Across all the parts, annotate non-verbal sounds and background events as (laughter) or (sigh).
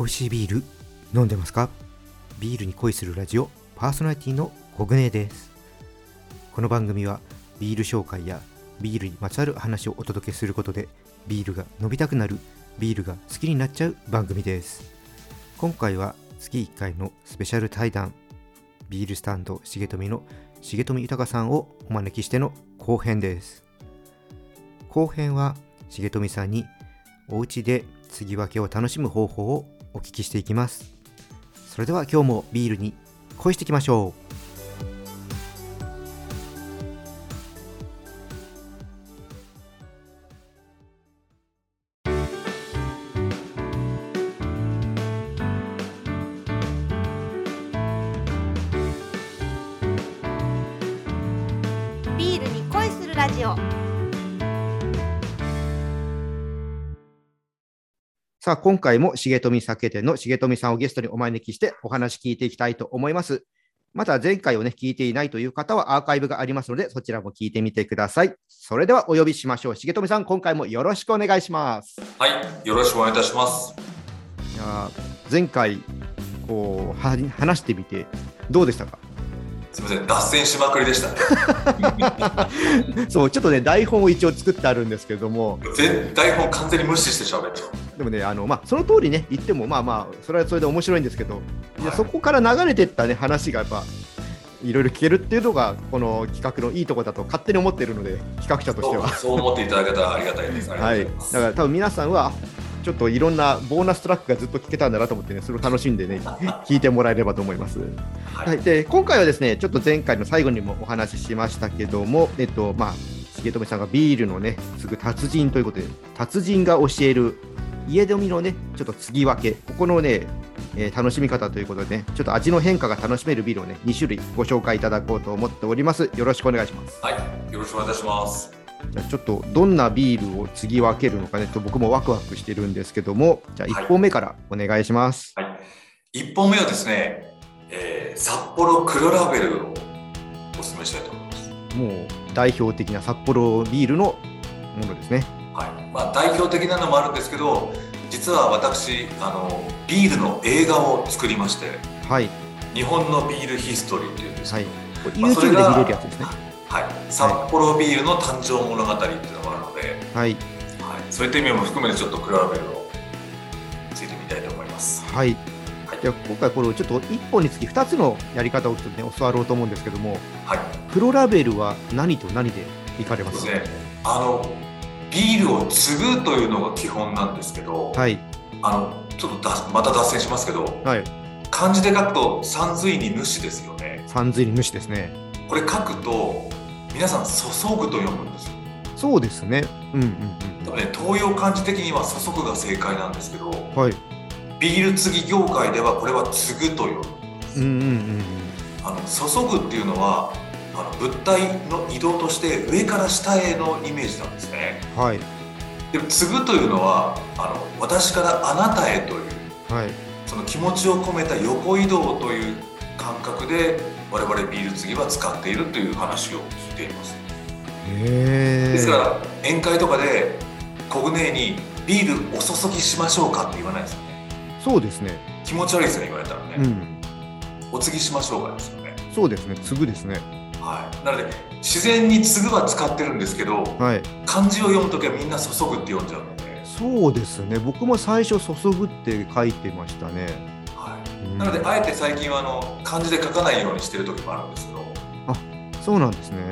美味しいビール飲んでますか？ビールに恋するラジオパーソナリティのコグネです。この番組はビール紹介やビールにまつわる話をお届けすることでビールが飲みたくなるビールが好きになっちゃう番組です。今回は月1回のスペシャル対談ビールスタンド重富の重富豊さんをお招きしての後編です。後編は重富さんにお家で継ぎ分けを楽しむ方法をお聞きしていきます。それでは今日もビールに恋していきましょう。さあ今回も重富酒店の重富さんをゲストにお招きしてお話聞いていきたいと思います。また前回をね聞いていないという方はアーカイブがありますのでそちらも聞いてみてください。それではお呼びしましょう。重富さん今回もよろしくお願いします。はい、よろしくお願いいたします。いやー前回こうは話してみてどうでしたか？すみません、脱線しまくりでしたね。(laughs) そうちょっとね台本を一応作ってあるんですけれども全台本完全に無視して喋って。でもねあの、まあ、その通りね言ってもまあまあそれはそれで面白いんですけど、いやはいそこから流れてったね話がやっぱいろいろ聞けるっていうのがこの企画のいいところだと勝手に思っているので企画者としては。そう思っていただけたらありがたいです。はい。だから多分皆さんはちょっといろんなボーナストラックがずっと聞けたんだなと思ってねそれを楽しんでね聞いてもらえればと思います。ははい、で今回はですねちょっと前回の最後にもお話ししましたけども、えっとまあ、重富さんがビールのね継ぐ達人ということで達人が教える家飲みのねちょっと継ぎ分けここのね、えー楽しみ方ということでねちょっと味の変化が楽しめるビールをね2種類ご紹介いただこうと思っております。よろしくお願いします。はい、よろしくお願いいたします。じゃあちょっとどんなビールを継ぎ分けるのかねと僕もワクワクしてるんですけどもじゃあはい1本目からお願いします。はい、一本目はですね、えー札幌黒ラベルをお勧めしたいと思います。もう代表的な札幌ビールのものですね。はい、まあ代表的なのもあるんですけど、実は私あのビールの映画を作りまして、はい。日本のビールヒストリーっていうんですはい。YouTube で見れるやつですねはい、札幌ビールの誕生物語っていうのがあるので、はいはい、そういった意味も含めてちょっと黒ラベルをついてみたいと思います。はい。はいじゃあ今回これをちょっと1本につき2つのやり方をちょっとね教わろうと思うんですけども、はい、黒ラベルは何と何でいかれますね。あのビールを継ぐというのが基本なんですけど、はいあのちょっとだまた脱線しますけど、はい。漢字で書くと三髄に主ですよね。三髄に主ですね。これ書くと皆さん注ぐと読むんですよ。そうですね。うんうん多分ね東洋漢字的には注ぐが正解なんですけど、うん。はい。ビール継ぎ業界ではこれは継ぐと読む。うんうんうんあの注ぐっていうのはあの物体の移動として上から下へのイメージなんですねうん。はいでも継ぐというのはあの私からあなたへというはい。その気持ちを込めた横移動という感覚で我々ビール継ぎは使っているという話を聞いています。ですから宴会とかでコグネにビールお注ぎしましょうかって言わないですよねそうですね。気持ち悪いですよね言われたらね、うん。お継ぎしましょうかですよねそうですね。継ぐですね。はいなので自然に継ぐは使ってるんですけどはい。漢字を読むときはみんな注ぐって読んじゃうので、そうですね。僕も最初注ぐって書いてましたね。なのであえて最近はあの漢字で書かないようにしてる時もあるんですけどそうなんですね。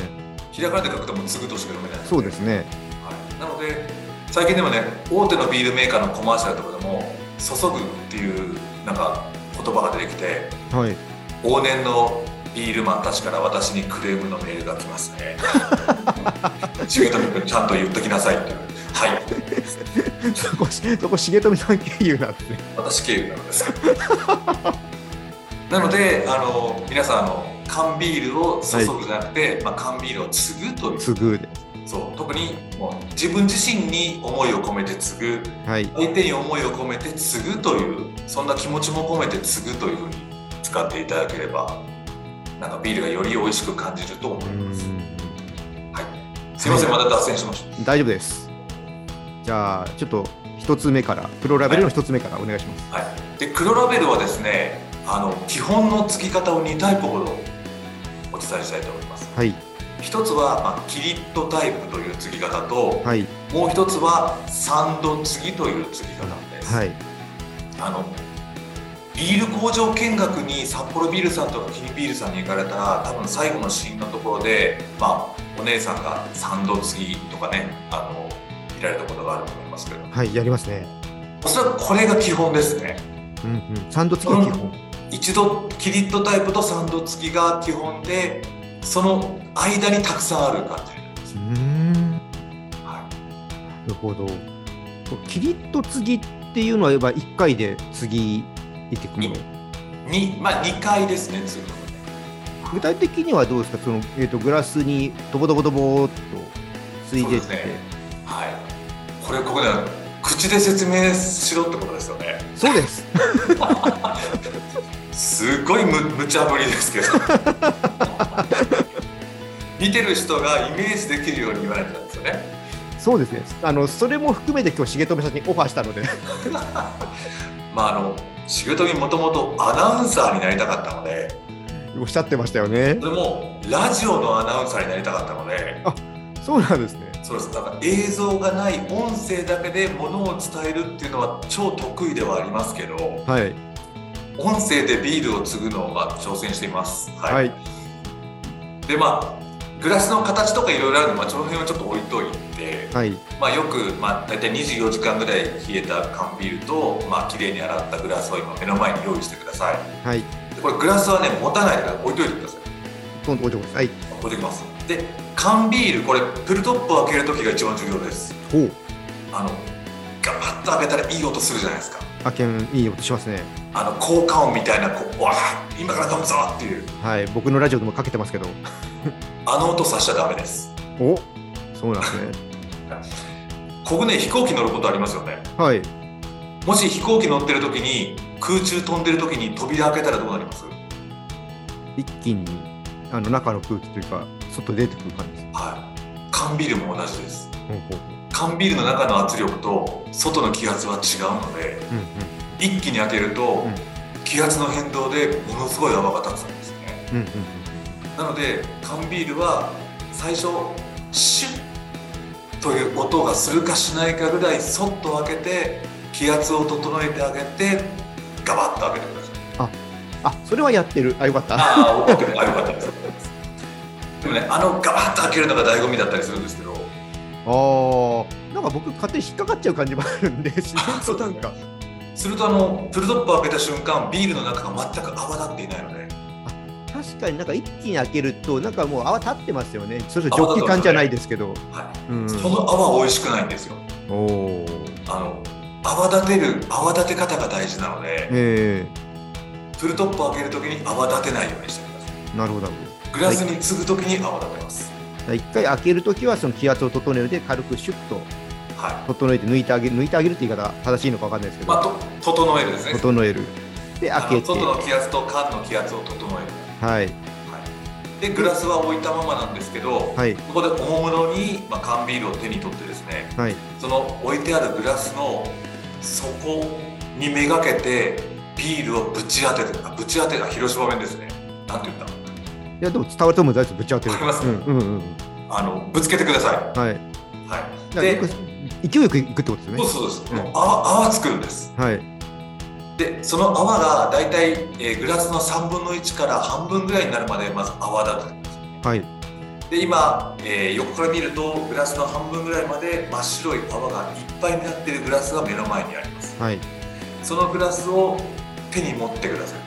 ひらがなで書くともう継ぐとしか読めないそうですね。はい、なので最近でもね大手のビールメーカーのコマーシャルとかでも「注ぐ」っていうなんか言葉が出てきてはい。往年のビールマンたちから私にクレームのメールが来ますね (laughs) 重富君ちゃんと言っときなさいっていうはいそこ、そこ、重富さん経由なんですね。私経由なのですなのであの皆さんあの缶ビールを注ぐじゃなくて、まあ、缶ビールを継ぐという継ぐで。そう特にもう自分自身に思いを込めて継ぐはい。相手に思いを込めて継ぐというそんな気持ちも込めて継ぐというふうに使っていただければなんかビールがより美味しく感じると思ういます。ん。はい、すいませんまた脱線しました。大丈夫です。じゃあ、ちょっと一一つ目からプロラベルの一つ目からお願いします。はい、で黒ラベルはですねあの基本の継ぎ方を2タイプほどお伝えしたいと思います。はい。一つは、まあ、キリットタイプという継ぎ方と、はい。もう一つはサンド継ぎという継ぎ方です、はい。あのビール工場見学に札幌ビールさんとかキリンビールさんに行かれたら多分最後のシーンのところで、まあ、お姉さんがサンド継ぎとかねあの見られたことがあると思いますけどはいやりますね。おそらくこれが基本ですねうんうん。サンド付きが基本。一度キリットタイプとサンド付きが基本でその間にたくさんある感じです、うーん。はなるほど。キリッと継ぎっていうのはやっぱ一回で継ぎ入れていくもの？まあ2回ですね次具体的にはどうですか？その、えー、とグラスにドボドボドボーっとついでって、ねはいこれここでは口で説明しろってことですよね。そうです。すごいむ無茶ぶりですけど。見てる人がイメージできるように言われてたんですよね。そうですね。あのそれも含めて今日重富さんにオファーしたので。(laughs) まああの仕事にもともとアナウンサーになりたかったので。おっしゃってましたよね。それもラジオのアナウンサーになりたかったので。そうなんですねそうです。だから映像がない音声だけでものを伝えるっていうのは超得意ではありますけどはい。音声でビールを継ぐのをまあ挑戦しています。はい、はい。でまあグラスの形とかいろいろあるので、まあ、その辺をちょっと置いといて、はい。まあ、よく、まあ、大体24時間ぐらい冷えた缶ビールと、まあ綺麗に洗ったグラスを今目の前に用意してください。はい。でこれグラスはね持たないで置いといてください。置いてください。置いてきます。で缶ビールこれプルトップを開ける時が一番重要です。ほう。あのガバッと開けたらいい音するじゃないですか。あけんいい音しますね。あの効果音みたいなこうわあ今から飲むぞっていう。はい僕のラジオでもかけてますけど。(laughs) あの音さしちゃダメです。おそうなんですね。(laughs) ここね飛行機乗ることありますよね。はい。もし飛行機乗ってる時に空中飛んでる時に扉開けたらどうなります？一気にあの中の空気というか外出てくる感じです。はい。缶ビールも同じです。缶ビールの中の圧力と外の気圧は違うのでうんうん一気に開けるとうん。気圧の変動でものすごい泡が立つんですね。うんうんなので缶ビールは最初シュッという音がするかしないかぐらいそっと開けて気圧を整えてあげてガバッと開けてください。あそれはやってる。あよかった。ああ、よかった。です。でもね、あのガバッと開けるのが醍醐味だったりするんですけど、あー。なんか僕勝手に引っかかっちゃう感じもあるんで (laughs) 自然となんか。するとあのプルトップを開けた瞬間、ビールの中が全く泡立っていないので、確かになんか一気に開けるとなんかもう泡立ってますよね。それジョッキ感じゃないですけど。はい、うん。その泡美味しくないんですよ。おおあの泡立てる泡立て方が大事なので、えプルトップを開けるときに泡立てないようにしてください。えなるほどグラスに継ぐときに泡立てます。ほど一回開けるときはその気圧を整えるで軽くシュッとはい。整えて抜いてあげる抜いてあげるって言い方正しいのかわかんないですけど、まあと整えるですね。整えるであ開けての外の気圧と缶の気圧を整える。はいはい。でグラスは置いたままなんですけど、はいここでおもむろに、まあ、缶ビールを手に取ってですねはいその置いてあるグラスの底にめがけてビールをぶち当ててあぶち当てが広島弁ですねなんて言ったいやでも伝わると思う大ぶち当てるわかりますうんうんうん。あのぶつけてください。はい。はい。で勢いよくいくってことですよね。そうそうです、うん。もう泡泡作るんです。はい。でその泡がだいたい、えーグラスの3分の1から半分ぐらいになるまでまず泡立てるんです。はい。で今、えー横から見るとグラスの半分ぐらいまで真っ白い泡がいっぱいになっているグラスが目の前にあります。はい。そのグラスを手に持ってください、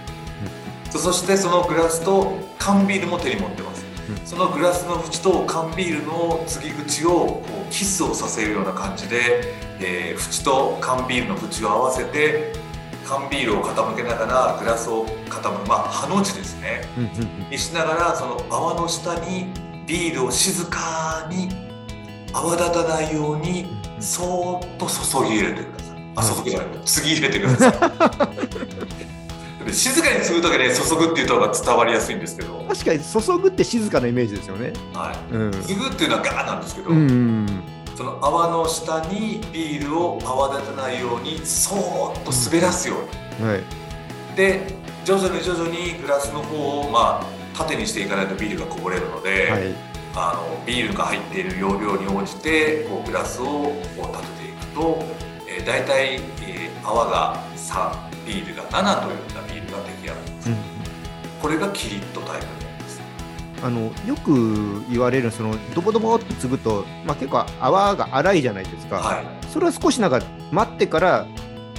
そそしてそのグラスと缶ビールも手に持ってます、うん。そのグラスの縁と缶ビールの継ぎ口をこうキスをさせるような感じで、えー縁と缶ビールの縁を合わせて缶ビールを傾けながらグラスを傾くまあハの字ですね。うんうんうん。にしながらその泡の下にビールを静かに泡立たないようにそーっと注ぎ入れてください。あ、注ぐじゃない、継ぎ入れてください。(laughs) で静かに継ぐときね、注ぐっていうとが伝わりやすいんですけど、確かに注ぐって静かなイメージですよね。はうん。い、継ぐっていうのはガーなんですけど、うん。うんその泡の下にビールを泡立てないようにそーっと滑らすように、はい。で徐々に徐々にグラスの方をまあ縦にしていかないとビールがこぼれるので、はい。あのビールが入っている容量に応じてこうグラスを立てていくと、えー、大体、えー泡が3ビールが7というこれがキリッとタイプになりますあのよく言われるそのドボドボって継ぐと、まあ、結構泡が粗いじゃないですか、はい。それは少しなんか待ってから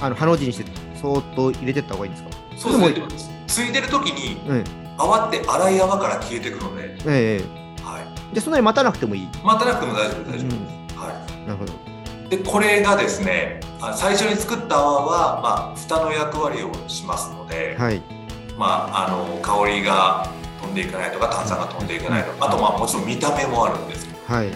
あのハの字にしてそーっと入れてった方がいいんですか？そうですね。ついでる時にうん。泡って粗い泡から消えていくので、ええ。はい、じゃあそんなに待たなくてもいい、待たなくても大丈夫大丈夫、うん。はい。なるほど。でこれがですねあ最初に作った泡は、まあ、蓋の役割をしますので、はいまあ、あの香りが飛んでいかないとか炭酸が飛んでいかないとかあとまあもちろん見た目もあるんですはい。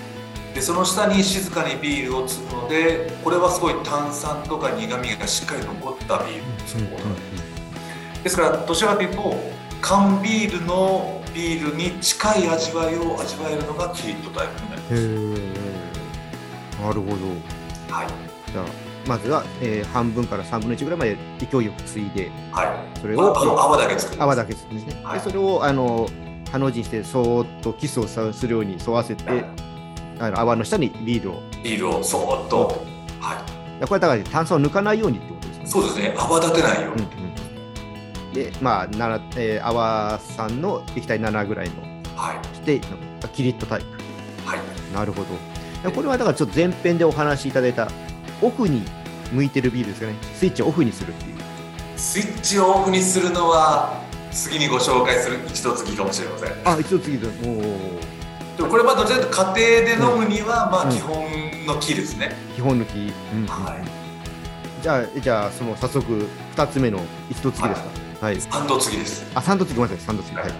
でその下に静かにビールを継ぐのでこれはすごい炭酸とか苦みがしっかり残ったビールを継ぐものなんですですからどちらかというと缶ビールのビールに近い味わいを味わえるのがキリッとタイプになります、へえなるほど。はい。じゃあまずは、えー半分から3分の1ぐらいまで勢いよく継いではい。それをああの泡だけ作る泡だけですね、はい。でそれをあのハの字にしてそーっとキスをさするように沿わせてあの泡の下にビールを。ビールをそーっと。はい。これだから炭酸を抜かないようにってことですね。そうですね。泡立てないよううんに、うん、でまあなら、えー、泡酸の液体7ぐらいの。はい。してキリッとタイプ。はい。なるほど。これはだからちょっと前編でお話しいただいたオフに向いてるビールですかね。スイッチをオフにするっていう。スイッチをオフにするのは次にご紹介する一度次かもしれません。あ一度次でおー。でもこれはどちらかというと家庭で飲むには、まうん。あ基本の木ですね、基本抜き、うんうんはい。じゃあじゃあその早速2つ目の一度次ですか？はい、三度次です。あ三度次ごめんなさい。三度次。はい、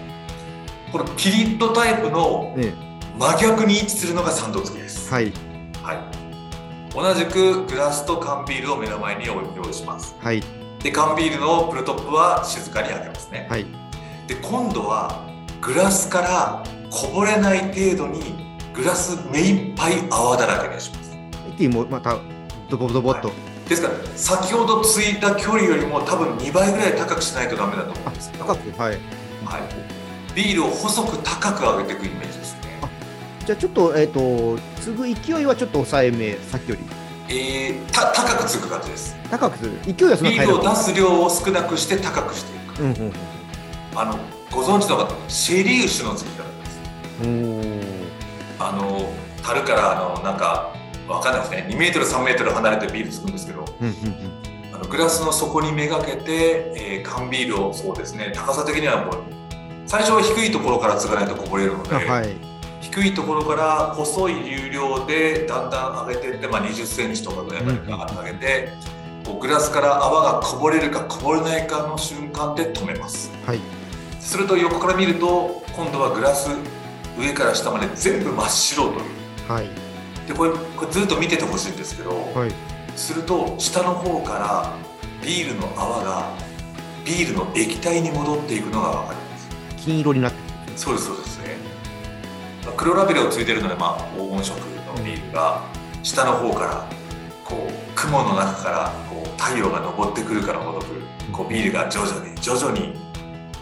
このキリッとタイプのね真逆に位置するのが三度次です、はい。はい同じくグラスと缶ビールを目の前に用意します。はい。で缶ビールのプルトップは静かに開けますね、はい。で今度はグラスからこぼれない程度にグラス目いっぱい泡だらけにします。一気にもうまたドボドボっと、ですから先ほどついた距離よりも多分2倍ぐらい高くしないとダメだと思うんですけど、高はい、くはい。ビールを細く高く上げていくイメじゃあちょっとえっ、と継ぐ勢いはちょっと抑えめさっきより。えー、た高くつく感じです。高くする勢いはそんなビー変えなくルを出す量を少なくして高くしていく。うんうんあのご存知の方シェリー酒の継ぎ方です。あの樽からあのなんかわかんないですね。2メートル3メートル離れてビールつくんですけど。うんうんあのグラスの底にめがけて、えー缶ビールをそうですね。高さ的にはもう最初は低いところから継がないとこぼれるので、はい低いところから細い流量でだんだん上げていって、まあ、20センチとかぐらいまで上げて、こうグラスから泡がこぼれるかこぼれないかの瞬間で止めます。はい。すると横から見ると今度はグラス上から下まで全部真っ白という。はい。でこれこれずっと見ててほしいんですけど、はい。すると下の方からビールの泡がビールの液体に戻っていくのが分かります。金色になってそうですそうです黒ラベルをついてるので、まあ、黄金色のビールが下の方からこう雲の中からこう太陽が昇ってくるからほどくこうビールが徐々に徐々に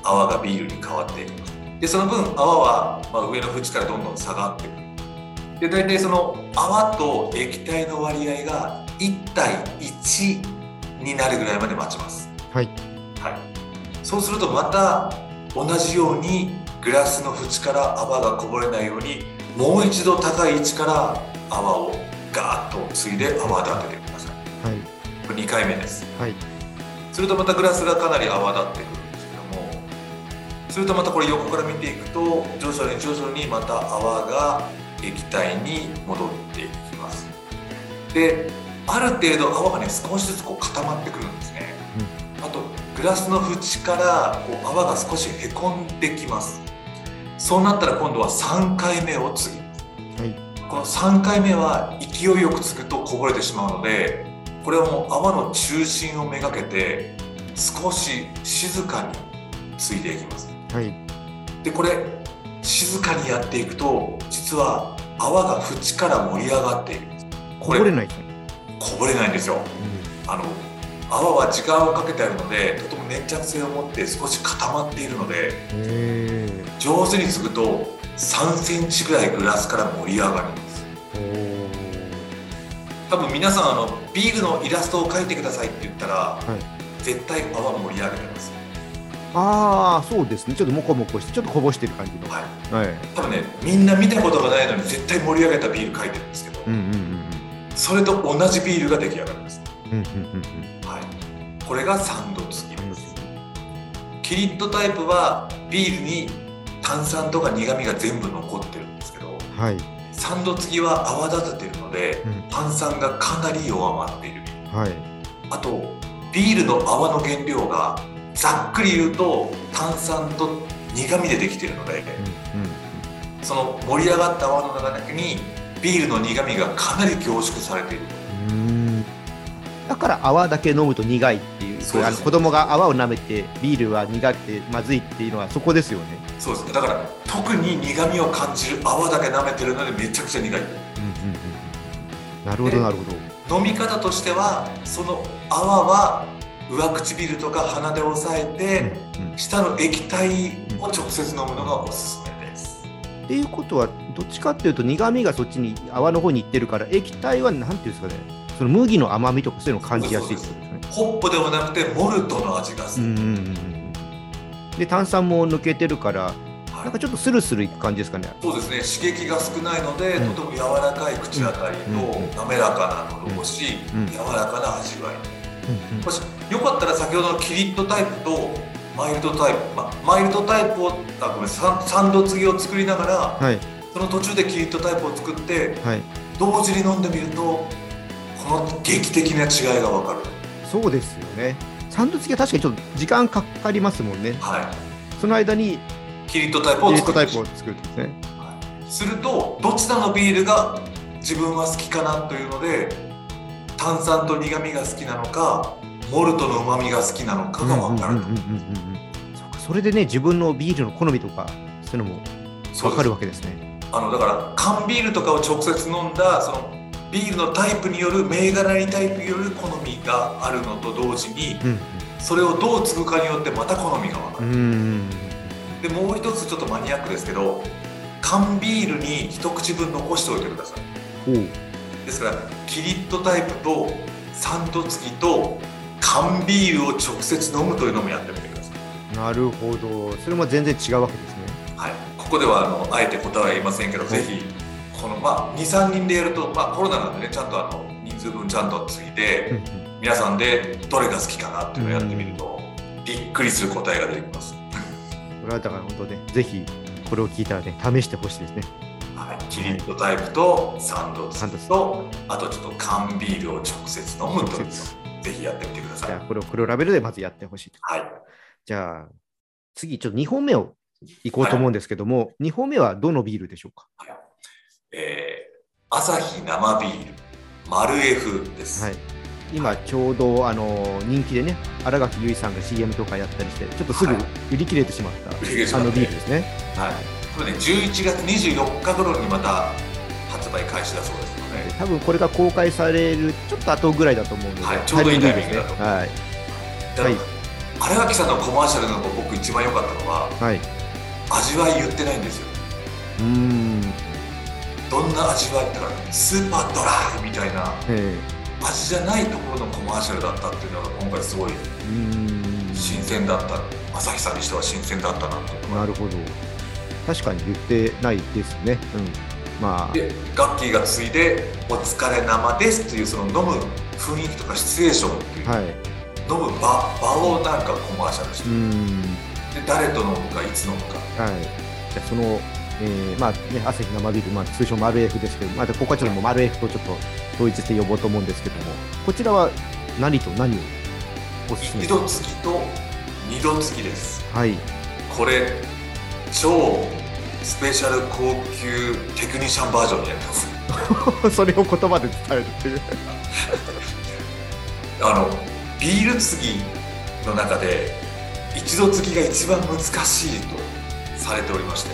泡がビールに変わっていきますでその分泡は、まあ、上の縁からどんどん下がってくる。で大体その泡と液体の割合が1対1になるぐらいまで待ちます。はい。はい、そうするとまた同じようにグラスの縁から泡がこぼれないようにもう一度高い位置から泡をガーッとついで泡立ててください。はい。これ2回目です。はい。するとまたグラスがかなり泡立ってくるんですけどもするとまたこれ横から見ていくと徐々に徐々にまた泡が液体に戻っていきます。である程度泡がね少しずつこう固まってくるんですね、あとグラスの縁からこう泡が少しへこんできますそうなったら今度は3回目を継ぎますはい。この3回目は勢いよくつくとこぼれてしまうのでこれはもう泡の中心をめがけて少し静かについていきます。はい。でこれ静かにやっていくと実は泡が縁から盛り上がっている。こぼれない。こぼれないんですよ。あの泡は時間をかけてあるのでとても粘着性を持って少し固まっているのでへ上手に継ぐと3センチぐらいグラスから盛り上がるんですえ。多分皆さんあのビールのイラストを描いてくださいって言ったら、はい絶対泡盛り上げてますああ、そうですね。ちょっとモコモコして、ちょっとこぼしてる感じの。はいはい。多分ねみんな見たことがないのに絶対盛り上げたビール描いてるんですけど、うんうんうんそれと同じビールが出来上がるんです、うん。うんうんうんはい、これが3度継ぎうん。ですキリットタイプはビールに炭酸とか苦味が全部残ってるんですけどはい。3度継ぎは泡立ててるのでうん炭酸がかなり弱まっているはい。あとビールの泡の原料がざっくり言うと炭酸と苦味でできているのでうんうんその盛り上がった泡の中にビールの苦味がかなり凝縮されているだから泡だけ飲むと苦いっていうそうですあの子供が泡を舐めてビールは苦くてまずいっていうのはそこですよね。そうですだから特に苦味を感じる泡だけ舐めてるのでめちゃくちゃ苦い。うんうんうんなるほどえなるほど。飲み方としてはその泡は上唇とか鼻で押さえて、うんうん。下の液体を直接飲むのがおすすめです。っていうことはどっちかっていうと苦味がそっちに泡の方に行ってるから液体はなんていうんですかね。その麦の甘みとかそういうのを感じやすいですね。ホップではなくてモルトの味がする、うんうんうんうんで炭酸も抜けてるからはい。なんかちょっとスルスルいく感じですかね。そうですね。刺激が少ないので、うん。とても柔らかい口当たりと、うんうん滑らかな喉越し、うん柔らかな味わい。うんうん。もしよかったら先ほどのキリッとタイプとマイルドタイプ、まあ、マイルドタイプをあごめんサンサンド継ぎを作りながらはい。その途中でキリッとタイプを作ってはい。同時に飲んでみるとこの劇的な違いがわかるそうですよね。サンド付きは確かにちょっと時間かかりますもんね。はその間にいキリッとタイプをキリッ作るトタイプを作るんですね。するとどちらのビールが自分は好きかなというので炭酸と苦味が好きなのかモルトの旨味が好きなのかがわかるとうんうんうんうんうんうんそれでね自分のビールの好みとかそういうのもそうです分かるわけですね。あのだから缶ビールとかを直接飲んだそのビールのタイプによる銘柄にタイプによる好みがあるのと同時にうん。それをどう継ぐかによってまた好みが分かる。でもう一つちょっとマニアックですけど缶ビールに一口分残しておいてください。ほう。ですからキリッとタイプとサンド付きと缶ビールを直接飲むというのもやってみてください。なるほど。それも全然違うわけですね。はい、ここではあのあえて答えは言いませんけど、ぜひこの、まあ、23人でやると、まあ、コロナなんでねちゃんとあの人数分ちゃんとついて、皆さんでどれが好きかなっていうのをやってみると、びっくりする答えが出てきます、これはだから本当ねぜひこれを聞いたらね試してほしいですね。はい、キリッとタイプとサンドサンド付きとあとちょっと缶ビールを直接飲むとぜひやってみてください。じゃあこれを黒ラベルでまずやってほしいと。はい。じゃあ次ちょっと2本目をいこうと思うんですけども、2本目はどのビールでしょうか？えー、朝日生ビールマルエフです、はい、今ちょうどあの人気でね新垣結衣さんが CM とかやったりしてちょっとすぐはい。売り切れてしまった、売り切れてしまあのビールですね。はい、これね11月24日頃にまた発売開始だそうですので、多分これが公開されるちょっと後ぐらいだと思うので、はいちょうどいいタイミングだと。ですね。はい。ではい。新垣さんのコマーシャルの僕一番良かったのははい。味わい言ってないんですよ。うーん。どんな味わいってからスーパードライみたいなえ味じゃないところのコマーシャルだったっていうのが今回すごい。新鮮だった朝日さんにしては新鮮だったなとなるほど。確かに言ってないですね。うん。まあ。でガッキーがついで「お疲れ生です」っていうその飲む雰囲気とかシチュエーションっていう、はい。飲む場場をなんかコマーシャルして。で誰と飲むかいつ飲むかはい。じゃあその、えーまあね、朝日生ビール、まあ、通称マルエフですけど、またここはちょっとマルエフとちょっと統一して呼ぼうと思うんですけども、こちらは何と何をおすすめ一度付きと二度付きですはい。これ超スペシャル高級テクニシャンバージョンになります (laughs) それを言葉で伝えるっていう。(laughs) あのビール継ぎの中で一度継ぎが一番難しいとされておりまして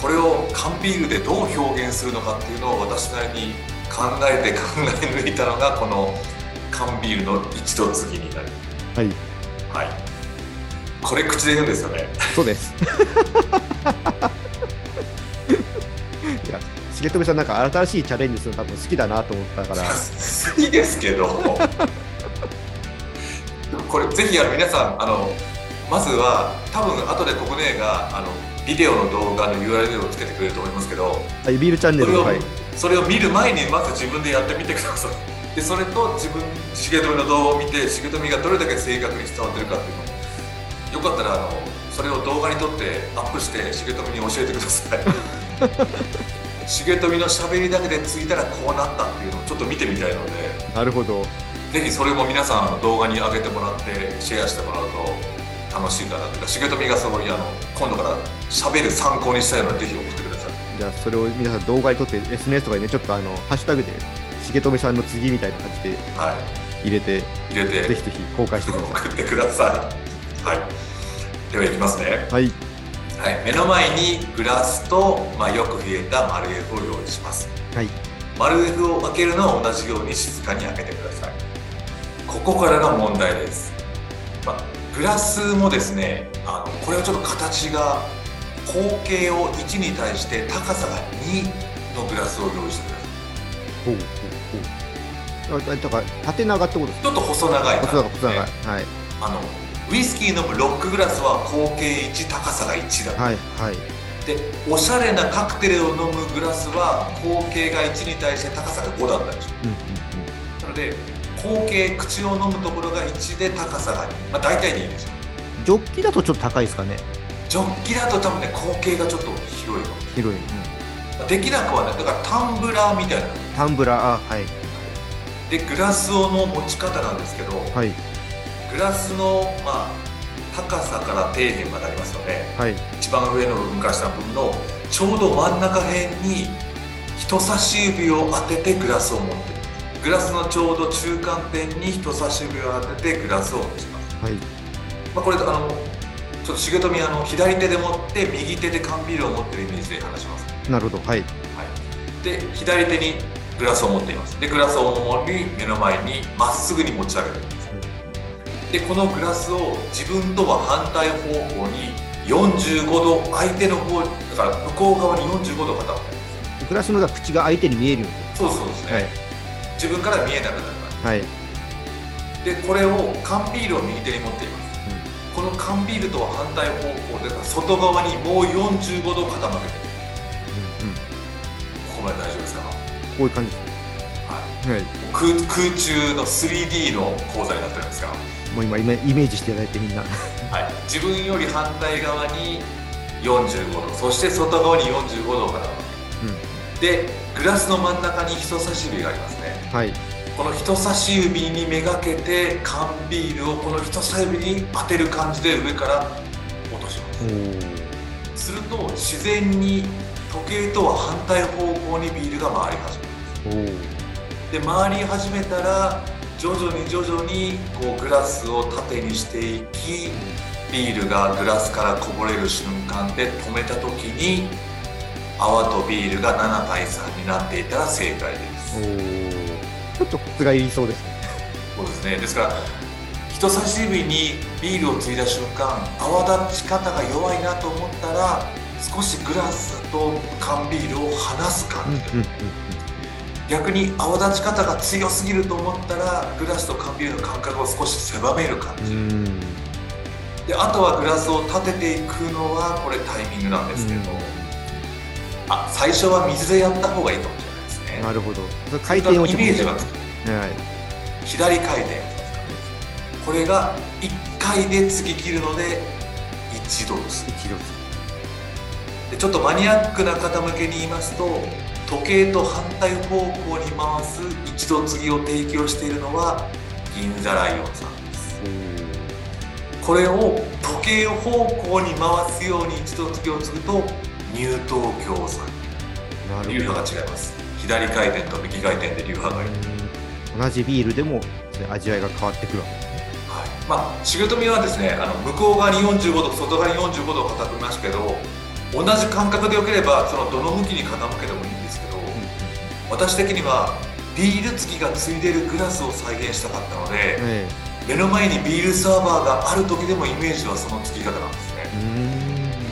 これを缶ビールでどう表現するのかっていうのを私なりに考えて考え抜いたのがこの缶ビールの一度次になる。はい。はい。これ口で言うんですよね。そうです。(laughs) いや重富さんなんか新しいチャレンジするの多分好きだなと思ったから。好きですけど。これぜひあの皆さんあのまずは多分後で国内があのビデオの動画の URL をつけてくれると思いますけどはいビールチャンネそれはい。それを見る前にまず自分でやってみてくださいでそれと自分重富の動画を見て重富がどれだけ正確に伝わってるかっていうのをよかったらあのそれを動画に撮ってアップして重富に教えてください。重富の喋りだけでついたらこうなったっていうのをちょっと見てみたいのでなるほど。ぜひそれも皆さん動画に上げてもらってシェアしてもらうと楽しいかなというか重富がそこにあの今度から喋る参考にしたいのでぜひ送ってくださいじゃあそれを皆さん動画に撮って SNS とかにねちょっとあのハッシュタグで重富さんの次みたいな感じではい入れて入れてぜひぜひ公開してくださ送ってください。はい。では行きますね。いはいはい。目の前にグラスと、まあ、よく冷えた丸 F を用意します。はい丸 F を開けるのは同じように静かに開けてください。ここからが問題です。まあ、グラスもですね、あのこれはちょっと形が口径を1に対して高さが2のグラスを用意してください。ほうほう。ほうあだから縦長ってことですちょっと細長い細長い細長い。ねはい。あのウイスキー飲むロックグラスは口径1高さが1だ、はいはい。でおしゃれなカクテルを飲むグラスは口径が1に対して高さが5だったでしょうんうん。なので口径口を飲むところが1で高さが2、まあ、大体でいいでしょ。うんジョッキだとちょっと高いですかね。ジョッキだと多分ね口径がちょっと広いの広い、できなくはない。だからタンブラーみたいな。タンブラーあはい。でグラスをの持ち方なんですけどはい。グラスの、まあ、高さから底辺までありますよね。はい。一番上の部分から下の部分のちょうど真ん中辺に人差し指を当ててグラスを持ってるグラスのちょうど中間点に人差し指を当ててグラスを持ちます、はい。まあ、これあのちょっと重富あの左手で持って右手で缶ビールを持ってるイメージで話します、なるほど。はい。はい、で左手にグラスを持っています。でグラスを主に目の前にまっすぐに持ち上げています。でこのグラスを自分とは反対方向に45度相手の方だから向こう側に45度傾けるグラスの口が相手に見えるように。そうそうですね、はい自分から見えなくなるか。はい、らでこれを缶ビールを右手に持っています。この缶ビールとは反対方向で外側にもう45度傾けて。うんうん、ここまで大丈夫ですか、こういう感じはい、はい。空空中の 3D の講座になってるんですが、もう今イメイメージしていただいてみんな。はい、自分より反対側に45度そして外側に45度傾けるでグラスの真ん中に人差し指がありますね。はい。この人差し指にめがけて缶ビールをこの人差し指に当てる感じで上から落とします。すると自然に時計とは反対方向にビールが回り始めるおで回り始めたら徐々に徐々にこうグラスを縦にしていきビールがグラスからこぼれる瞬間で止めた時に泡とビールが7対3になっていたら正解です。おちょっとコツがいりそうですね。そうですね。ですから人差し指にビールをついだ瞬間泡立ち方が弱いなと思ったら少しグラスと缶ビールを離す感じで、うんうん逆に泡立ち方が強すぎると思ったらグラスと缶ビールの間隔を少し狭める感じ、うんうん。であとはグラスを立てていくのはこれタイミングなんですけど、あ最初は水でやった方がいいかもしれないですね。なるほど。回転をイメージがつく。はい。左回転これが1回で継ぎ切るので一度です。一度でちょっとマニアックな方向けに言いますと時計と反対方向に回す一度継ぎを提供しているのは銀座ライオンさんです。これを時計方向に回すように一度継ぎを継ぐとニュー東京さん。な流派が違います。左回転と右回転で流派がありますうん。同じビールでも味わいが変わってくるわけですね。はい、まあ重富はですねあの向こう側に45度外側に45度傾きますけど同じ感覚でよければそのどの向きに傾けてもいいんですけど私的にはビール付きがついでるグラスを再現したかったので、え目の前にビールサーバーがある時でもイメージはその付き方なんですね。えうーん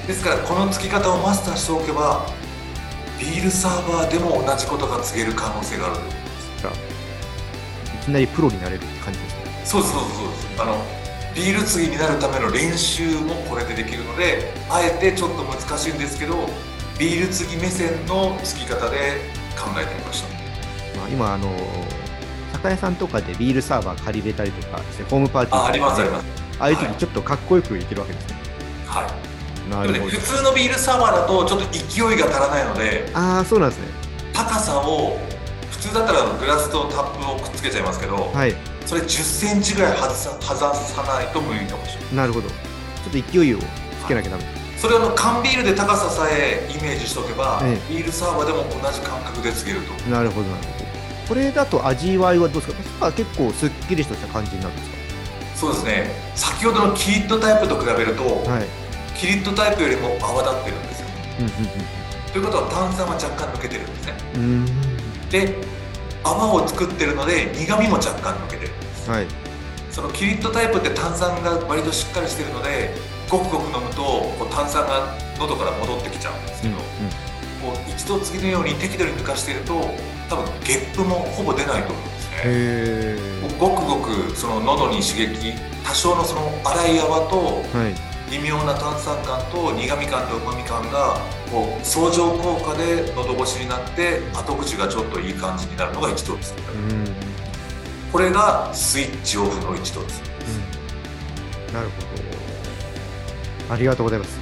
ですからこの付き方をマスターしておけばビールサーバーでも同じことが告げる可能性があるということですいきなりプロになれる感じですね。そうですそうです。そうですあのビール継ぎになるための練習もこれでできるのであえてちょっと難しいんですけどビール継ぎ目線の継ぎ方で考えてみました。まあ、今あの酒屋さんとかでビールサーバー借りれたりとかホームパーティーあありますあります。ああいう時はいちょっとかっこよくいけるわけですね、はいなるほど。普通のビールサーバーだとちょっと勢いが足らないのでああそうなんですね。高さを普通だったらグラスとタップをくっつけちゃいますけど、はい。それ1 0センチぐらい外さ外さないと無理かもしれない。なるほど。ちょっと勢いをつけなきゃダメ、それをあの缶ビールで高ささえイメージしておけば、えビールサーバーでも同じ感覚で継げると。なるほどなるほど。これだと味わいはどうですか？まあ結構すっきりとした感じになるんですそうですね。先ほどのキリッとタイプと比べると、かはいキリッとタイプよりも泡立ってるんですよ。うんということは炭酸は若干抜けてるんですね。で泡を作ってるので苦味も若干抜けてるんです。はい。そのキリッとタイプって炭酸が割としっかりしてるのでごくごく飲むとこう炭酸が喉から戻ってきちゃうんですけど、こう一度次のように適度に抜かしていると多分ゲップもほぼ出ないと思うんですね。へごくごくその喉に刺激多少のその粗い泡とえはい微妙な炭酸感と苦味感と旨味感がこう相乗効果で喉越しになって後口がちょっといい感じになるのが一度でこれがスイッチオフの一度ですなるほど。ありがとうございます。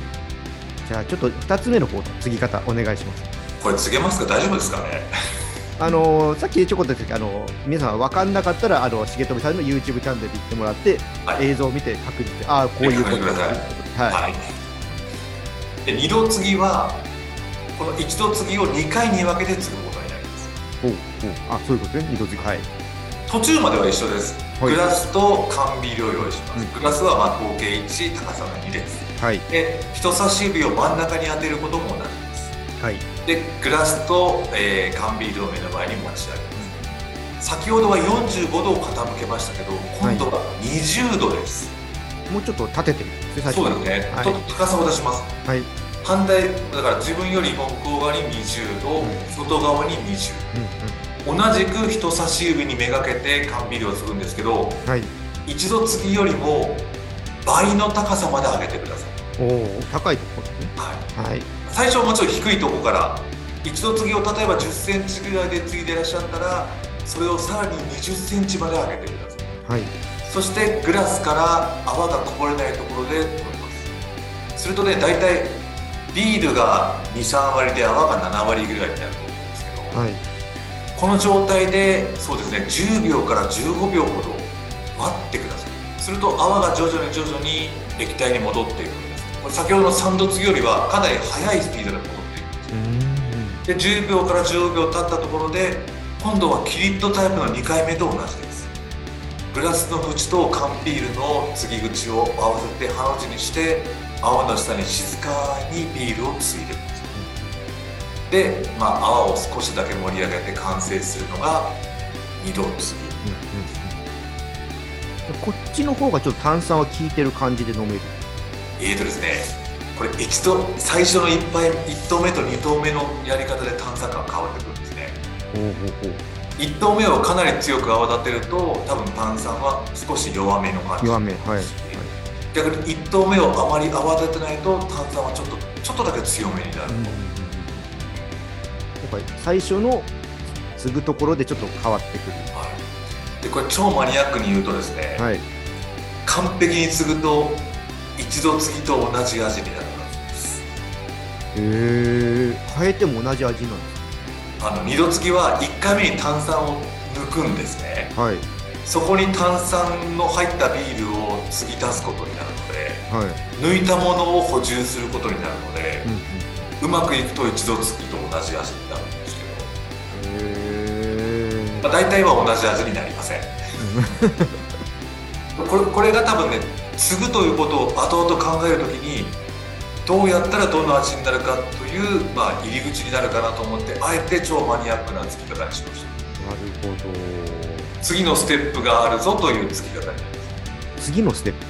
じゃあちょっと2つ目の方の継ぎ方お願いします。これ告げますか？大丈夫ですかね？あのーさっきちょこっと言ったけどあの皆さん分かんなかったらあの重富さんの YouTube チャンネルで行ってもらって、はい。映像を見て確認してああこういうこと。だはい、はい。で二度継ぎはこの一度継ぎを2回に分けて継ぐことになります。ほうほう。あそういうことね二度継ぎはい。途中までは一緒です、はい。グラスと缶ビールを用意します、うん。グラスはまあ合計1高さが2です。はい。で人差し指を真ん中に当てることも同じです。はいでグラスと、えー缶ビールを目の前に持ち上げます、先ほどは45度を傾けましたけど今度は20度です、もうちょっと立ててみて最初。そうですね、はい。ちょっと高さを出します。はい、反対だから自分よりも向こう側に20度、うん。外側に20うん同じく人差し指にめがけて缶ビールを継ぐんですけどうん、はい。一度継ぎよりも倍の高さまで上げてください、おお高いところですね。はい、はい最初はもちろん低いところから一度継ぎを例えば1 0センチぐらいで継いでいらっしゃったらそれをさらに2 0センチまで上げてください。はい。そしてグラスから泡がこぼれないところで止めます。するとね大体ビールが23割で泡が7割ぐらいになると思うんですけど、はい。この状態でそうですね10秒から15秒ほど待ってください。すると泡が徐々に徐々に液体に戻っていく先ほどの3度継ぎよりはかなり速いスピードで戻っていくんですうん。で10秒から15秒経ったところで今度はキリッとタイプの2回目と同じです。グラスの縁と缶ビールの継ぎ口を合わせてハの字にして泡の下に静かにビールをついでくださいで、まあ、泡を少しだけ盛り上げて完成するのが2度継ぎ。うん。こっちの方がちょっと炭酸は効いてる感じで飲めるえーとですねこれ一度最初の1杯1投目と2投目のやり方で炭酸感が変わってくるんですね。ほうほうほう。1投目をかなり強く泡立てると多分炭酸は少し弱めの感じ。弱めはい、はい、逆に1投目をあまり泡立てないと炭酸はちょっとちょっとだけ強めになる、うん。やっぱり最初の継ぐところでちょっと変わってくる。はい、でこれ超マニアックに言うとですね、はい。完璧に継ぐと一度継ぎと同じ味になるんです。へえ変えても同じ味なんであの二度継ぎは1回目に炭酸を抜くんですね。すはい。そこに炭酸の入ったビールを継ぎ足すことになるのではい、抜いたものを補充することになるのでうんうん、うまくいくと一度継ぎと同じ味になるんですけど、へえまあ、大体は同じ味になりません。(laughs) これこれが多分ね継ぐということを後々考えるときにどうやったらどの味になるかという、まあ、入り口になるかなと思ってあえて超マニアックな付き方にしました。なるほど。次のステップがあるぞという付き方になります。次のステップ？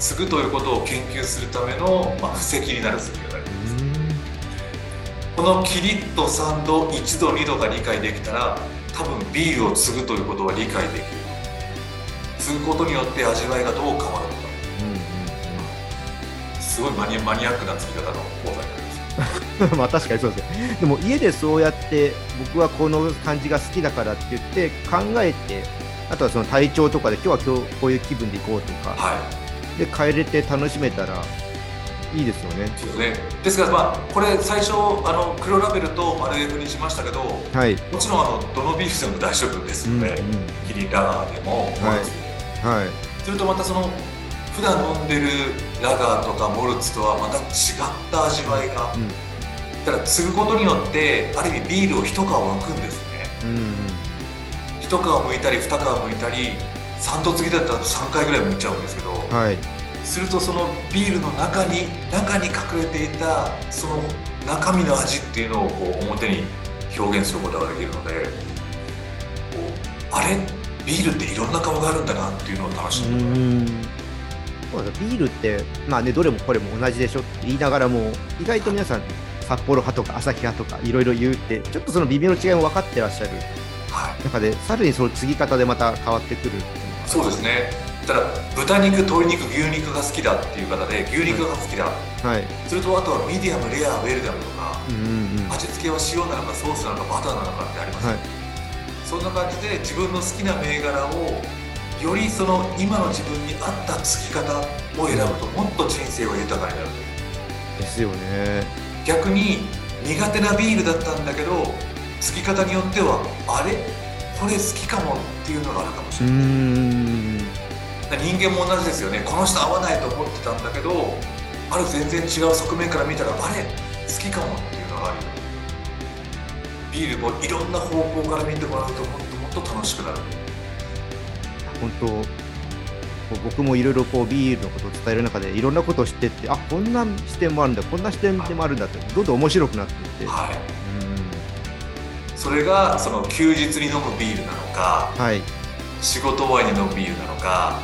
継ぐということを研究するための、まあ、布石になる付き方になります。このキリッと3度1度2度が理解できたら多分ビールを継ぐということは理解できる継ぐことによって味わいがどう変わるのか。すごいマニマニアックな継ぎ方の講座になります。(laughs) まあ確かにそうですね。でも家でそうやって僕はこの感じが好きだからって言って考えてあとはその体調とかで今日は今日こういう気分で行こうとか。はい。で帰れて楽しめたらいいですよね。ですね。ですからまあこれ最初あの黒ラベルと丸 F にしましたけどはい。もちろんあのどのビールでも大丈夫ですうんうん。ので、キリンラガーでも、はいはい。それとまたその普段飲んでるラガーとかモルツとはまた違った味わいが、うん。だから継ぐことによってある意味ビールを一皮むくんですね。うん一皮むいたり二皮むいたり3度継ぎだったら3回ぐらいむいちゃうんですけど、うんはい。するとそのビールの中に中に隠れていたその中身の味っていうのをこう表に表現することができるのであれビールっていろんな顔があるんだなっていうのを楽しん。そうだビールってまあねどれもこれも同じでしょって言いながらも意外と皆さんサッポロ派とかアサヒ派とかいろいろ言うってちょっとその微妙な違いも分かってらっしゃる。はい、中でさらにその注ぎ方でまた変わってくるそうですね。ただ豚肉鶏肉牛肉が好きだっていう方で牛肉が好きだ、はい。それとあとはミディアムレアウェルダンとかうんうん。うん味付けは塩なのかソースなのかバターなのかってあります、はいそんな感じで自分の好きな銘柄をよりその今の自分に合った継ぎ方を選ぶともっと人生は豊かになるですよね。逆に苦手なビールだったんだけど継ぎ方によってはあれ？これ好きかもっていうのがあるかもしうれない、人間も同じですよね。この人合わないと思ってたんだけどある全然違う側面から見たらあれ？好きかもっていうのがあるよビールもいろんな方向から見てもらうともっともっと楽しくなる。本当僕もいろいろこうビールのことを伝える中でいろんなことを知ってってあこんな視点もあるんだこんな視点でもあるんだってどんどん面白くなっていって、はい。うん。それがその休日に飲むビールなのかはい。仕事終わりに飲むビールなのか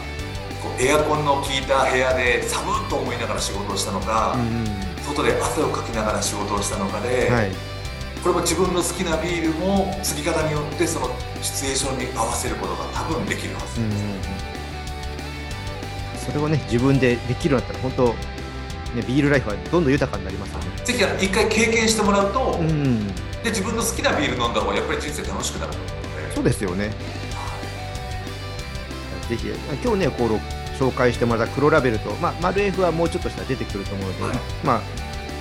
こうエアコンの効いた部屋で寒いと思いながら仕事をしたのか、うん。外で汗をかきながら仕事をしたのかで、はいこれも自分の好きなビールも継ぎ方によってそのシチュエーションに合わせることが多分できるはず。うんうんうん。それをね自分でできるようになったら本当ねビールライフはどんどん豊かになりますよね。ぜひ一回経験してもらうと、うん。で自分の好きなビール飲んだ方がやっぱり人生楽しくなると思うので。そうですよね。ぜひ今日ねこう紹介してもらった黒ラベルと、まあ、マルエフはもうちょっとしたら出てくると思うので、はい。まあ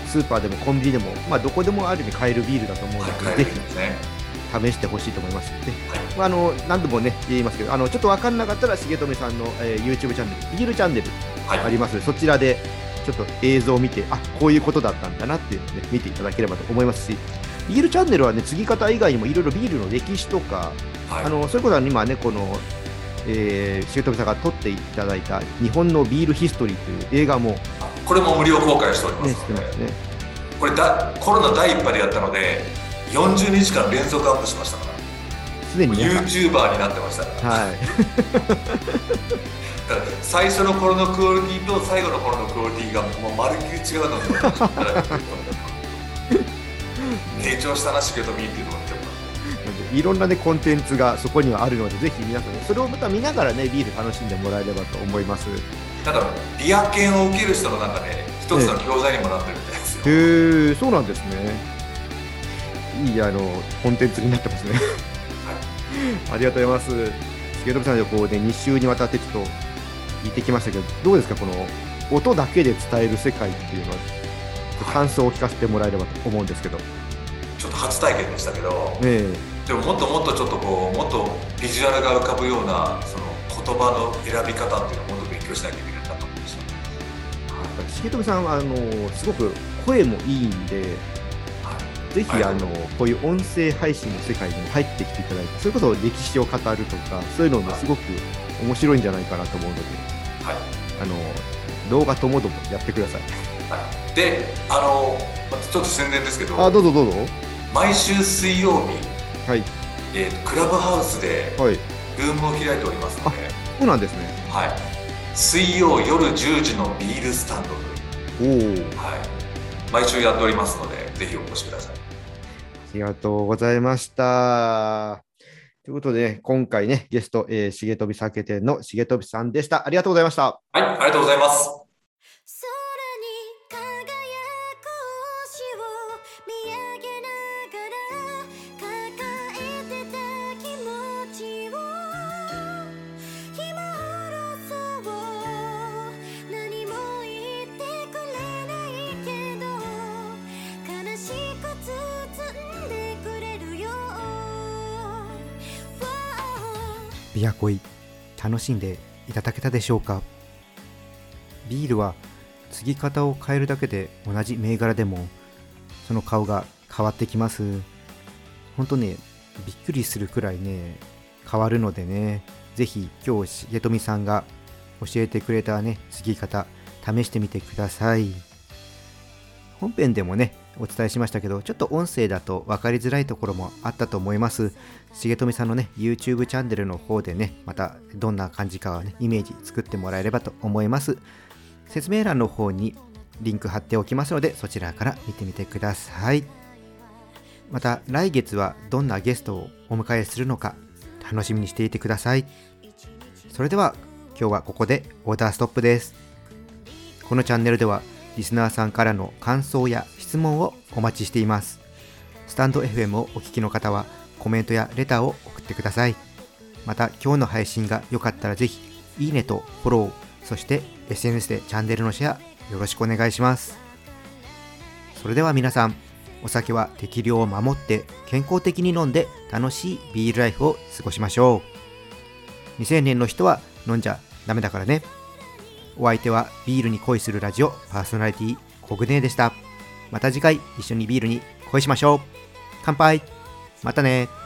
スーパーでもコンビニでも、まあ、どこでもある意味買えるビールだと思うので、はい、ぜひ試してほしいと思います。ではい。まあ、あの何度もね言いますけどあのちょっと分かんなかったら重富さんの、えー YouTube チャンネルビールチャンネルはい。あります。のでそちらでちょっと映像を見てあこういうことだったんだなっていうのを、ね、見ていただければと思いますしビールチャンネルはね継ぎ方以外にもいろいろビールの歴史とかはい。あのそういうことは今ねこの、えー、重富さんが撮っていただいた日本のビールヒストリーという映画も、ね、これも無料公開しておりま知す。ので、ってますね。これだコロナ第1波でやったので40日間連続アップしましたから。すでに YouTuber になってましたから。はい。(laughs) だから最初の頃のクオリティと最後の頃のクオリティがもうまるっきり違うので成長したなしげとみっていうのがいろんなねコンテンツがそこにはあるのでぜひ皆さんねそれをまた見ながらねビール楽しんでもらえればと思いますなんかビア研を受ける人の中で一つの教材にもなってるみたいですよ、へえそうなんですね。いいあのコンテンツになってますね。ありがとうございます。重富さんでこうね2週にわたってちょっと聞いてきましたけどどうですか？この音だけで伝える世界っていうのは感想を聞かせてもらえればと思うんですけど。ちょっと初体験でしたけどえ。でももっともっとちょっとこうもっとビジュアルが浮かぶようなその言葉の選び方っていうのをもっと勉強しなきゃいけない重富さんはあのすごく声もいいんではいぜひ、はい。あのこういう音声配信の世界にも入ってきていただいてそれこそ歴史を語るとかそういうのもすごく面白いんじゃないかなと思うのではい。あの動画ともどもやってください。はい。であのまちょっと宣伝ですけどあどうぞどうぞ。毎週水曜日、はい。えークラブハウスではい。ルームを開いておりますので、そうなんですね。はい、水曜夜10時のビールスタンドはい、毎週やっておりますのでぜひお越しくださいありがとうございました。ということで、ね、今回ね、ゲスト、えー、重飛酒店の重飛さんでした。ありがとうございました。はいありがとうございます Wow ビアコイ楽しんでいただけたでしょうか？ビールは継ぎ方を変えるだけで同じ銘柄でもその顔が変わってきます。ほんとねびっくりするくらいね変わるのでねぜひ今日重富さんが教えてくれたね継ぎ方試してみてください。本編でもねお伝えしましたけどちょっと音声だと分かりづらいところもあったと思います。重富さんのね YouTube チャンネルの方でねまたどんな感じかはねイメージ作ってもらえればと思います。説明欄の方にリンク貼っておきますのでそちらから見てみてください。また来月はどんなゲストをお迎えするのか楽しみにしていてください。それでは今日はここでオーダーストップです。このチャンネルではリスナーさんからの感想や質問をお待ちしています。スタンド FM をお聞きの方はコメントやレターを送ってください。また今日の配信が良かったらぜひいいねとフォローそして SNS でチャンネルのシェアよろしくお願いします。それでは皆さんお酒は適量を守って健康的に飲んで楽しいビールライフを過ごしましょう。未成年の人は飲んじゃダメだからね。お相手はビールに恋するラジオパーソナリティコグネでした。また次回一緒にビールに恋しましょう。乾杯。またね。